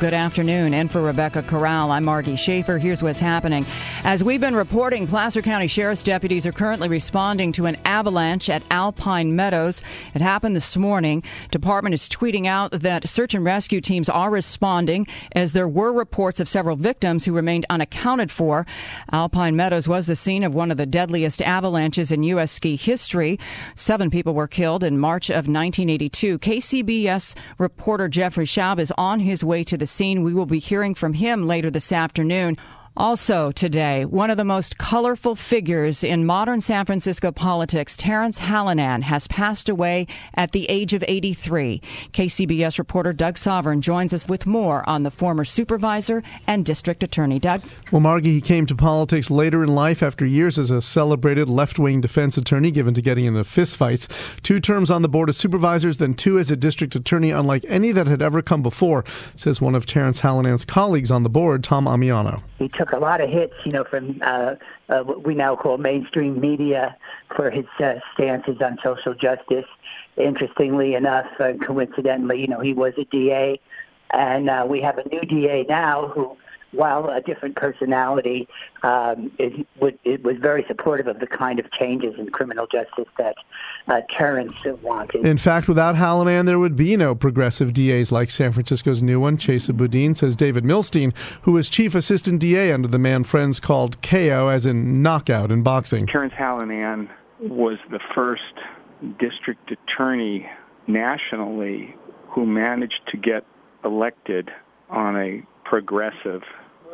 Good afternoon. And for Rebecca Corral, I'm Margie Schaefer. Here's what's happening. As we've been reporting, Placer County Sheriff's deputies are currently responding to an avalanche at Alpine Meadows. It happened this morning. Department is tweeting out that search and rescue teams are responding as there were reports of several victims who remained unaccounted for. Alpine Meadows was the scene of one of the deadliest avalanches in U.S. ski history. Seven people were killed in March of 1982. KCBS reporter Jeffrey Schaub is on his way to the scene. We will be hearing from him later this afternoon. Also today, one of the most colorful figures in modern San Francisco politics, Terrence Hallinan, has passed away at the age of 83. KCBS reporter Doug Sovern joins us with more on the former supervisor and district attorney. Doug? Well, Margie, he came to politics later in life after years as a celebrated left-wing defense attorney given to getting into fistfights. Two terms on the Board of Supervisors, then two as a district attorney, unlike any that had ever come before, says one of Terrence Hallinan's colleagues on the board, Tom Ammiano. He took a lot of hits, you know, from uh, uh, what we now call mainstream media for his uh, stances on social justice. Interestingly enough, uh, coincidentally, you know, he was a DA, and uh, we have a new DA now who while a different personality, um, it, it, was very supportive of the kind of changes in criminal justice that uh, Terrence wanted. In fact, without Hallinan, there would be no progressive DAs like San Francisco's new one, Chesa Boudin, says David Milstein, who was chief assistant DA under the man friends called KO, as in knockout in boxing. Terrence Hallinan was the first district attorney nationally who managed to get elected on a progressive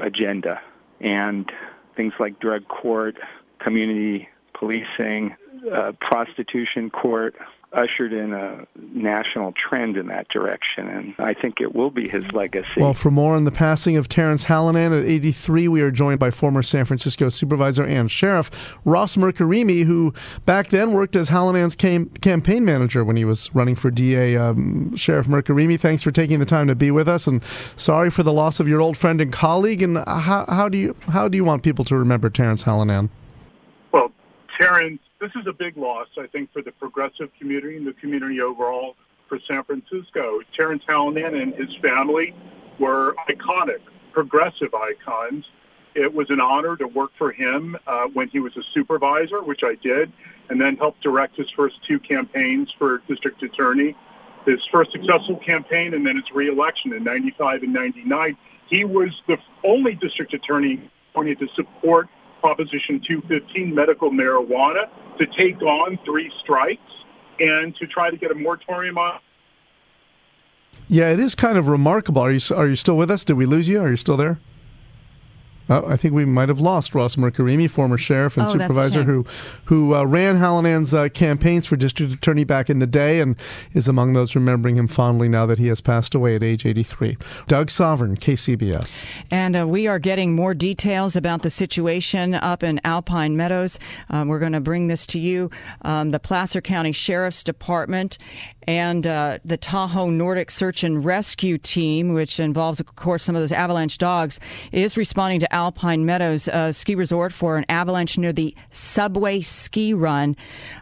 agenda. And things like drug court, community policing, uh, prostitution court, ushered in a national trend in that direction, and I think it will be his legacy. Well, for more on the passing of Terrence Hallinan at 83, we are joined by former San Francisco supervisor and sheriff Ross Mirkarimi, who back then worked as Hallinan's cam- campaign manager when he was running for DA. Um, sheriff Mirkarimi, thanks for taking the time to be with us, and sorry for the loss of your old friend and colleague. And how, how do you how do you want people to remember Terrence Hallinan? Terrence this is a big loss, I think, for the progressive community and the community overall for San Francisco. Terrence Hallinan and his family were iconic, progressive icons. It was an honor to work for him uh, when he was a supervisor, which I did, and then helped direct his first two campaigns for district attorney. His first successful campaign and then his reelection in 95 and 99. He was the only district attorney to support Proposition 215 medical marijuana to take on three strikes and to try to get a moratorium on. Yeah, it is kind of remarkable. Are you are you still with us? Did we lose you? Are you still there? Uh, I think we might have lost Ross Mirkarimi, former sheriff and oh, supervisor who who uh, ran Hallinan's uh, campaigns for district attorney back in the day and is among those remembering him fondly now that he has passed away at age 83. Doug Sovern, KCBS. And uh, we are getting more details about the situation up in Alpine Meadows. Um, we're going to bring this to you. Um, the Placer County Sheriff's Department and uh, the Tahoe Nordic Search and Rescue Team, which involves, of course, some of those avalanche dogs, is responding to Alpine Meadows uh, ski resort for an avalanche near the Subway Ski Run.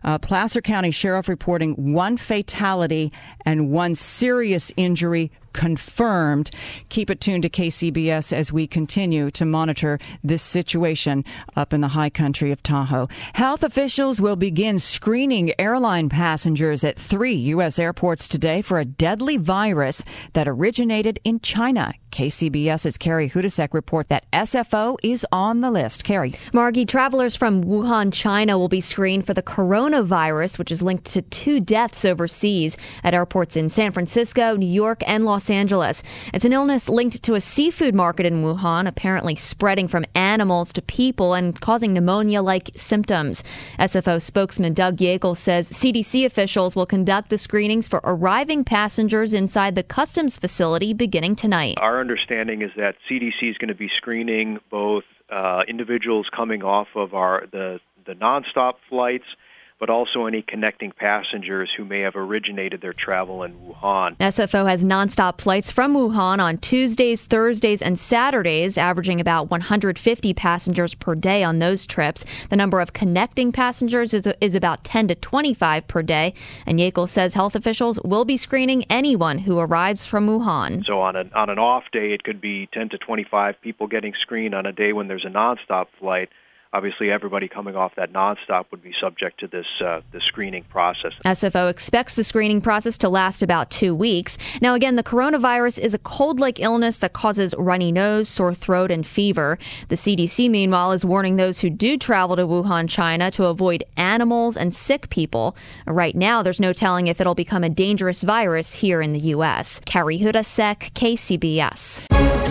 Uh, Placer County Sheriff reporting one fatality and one serious injury confirmed. Keep it tuned to KCBS as we continue to monitor this situation up in the high country of Tahoe. Health officials will begin screening airline passengers at three U.S. airports today for a deadly virus that originated in China. KCBS's Carrie Hudasek report that SFO is on the list. Carrie. Margie, travelers from Wuhan, China will be screened for the coronavirus, which is linked to two deaths overseas at airports in San Francisco, New York, and Los Los Angeles. It's an illness linked to a seafood market in Wuhan, apparently spreading from animals to people and causing pneumonia like symptoms. SFO spokesman Doug Yakel says CDC officials will conduct the screenings for arriving passengers inside the customs facility beginning tonight. Our understanding is that CDC is going to be screening both uh, individuals coming off of our the the nonstop flights but also any connecting passengers who may have originated their travel in Wuhan. SFO has nonstop flights from Wuhan on Tuesdays, Thursdays, and Saturdays, averaging about 150 passengers per day on those trips. The number of connecting passengers is, is about 10 to 25 per day. And Yakel says health officials will be screening anyone who arrives from Wuhan. So on, a, on an off day, it could be 10 to 25 people getting screened. On a day when there's a nonstop flight, obviously everybody coming off that nonstop would be subject to this uh, the screening process. SFO expects the screening process to last about two weeks. Now, again, the coronavirus is a cold-like illness that causes runny nose, sore throat, and fever. The CDC, meanwhile, is warning those who do travel to Wuhan, China, to avoid animals and sick people. Right now, there's no telling if it'll become a dangerous virus here in the U.S. Carrie Hudasek, KCBS.